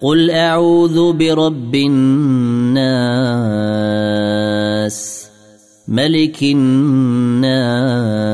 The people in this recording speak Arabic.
قل اعوذ برب الناس ملك الناس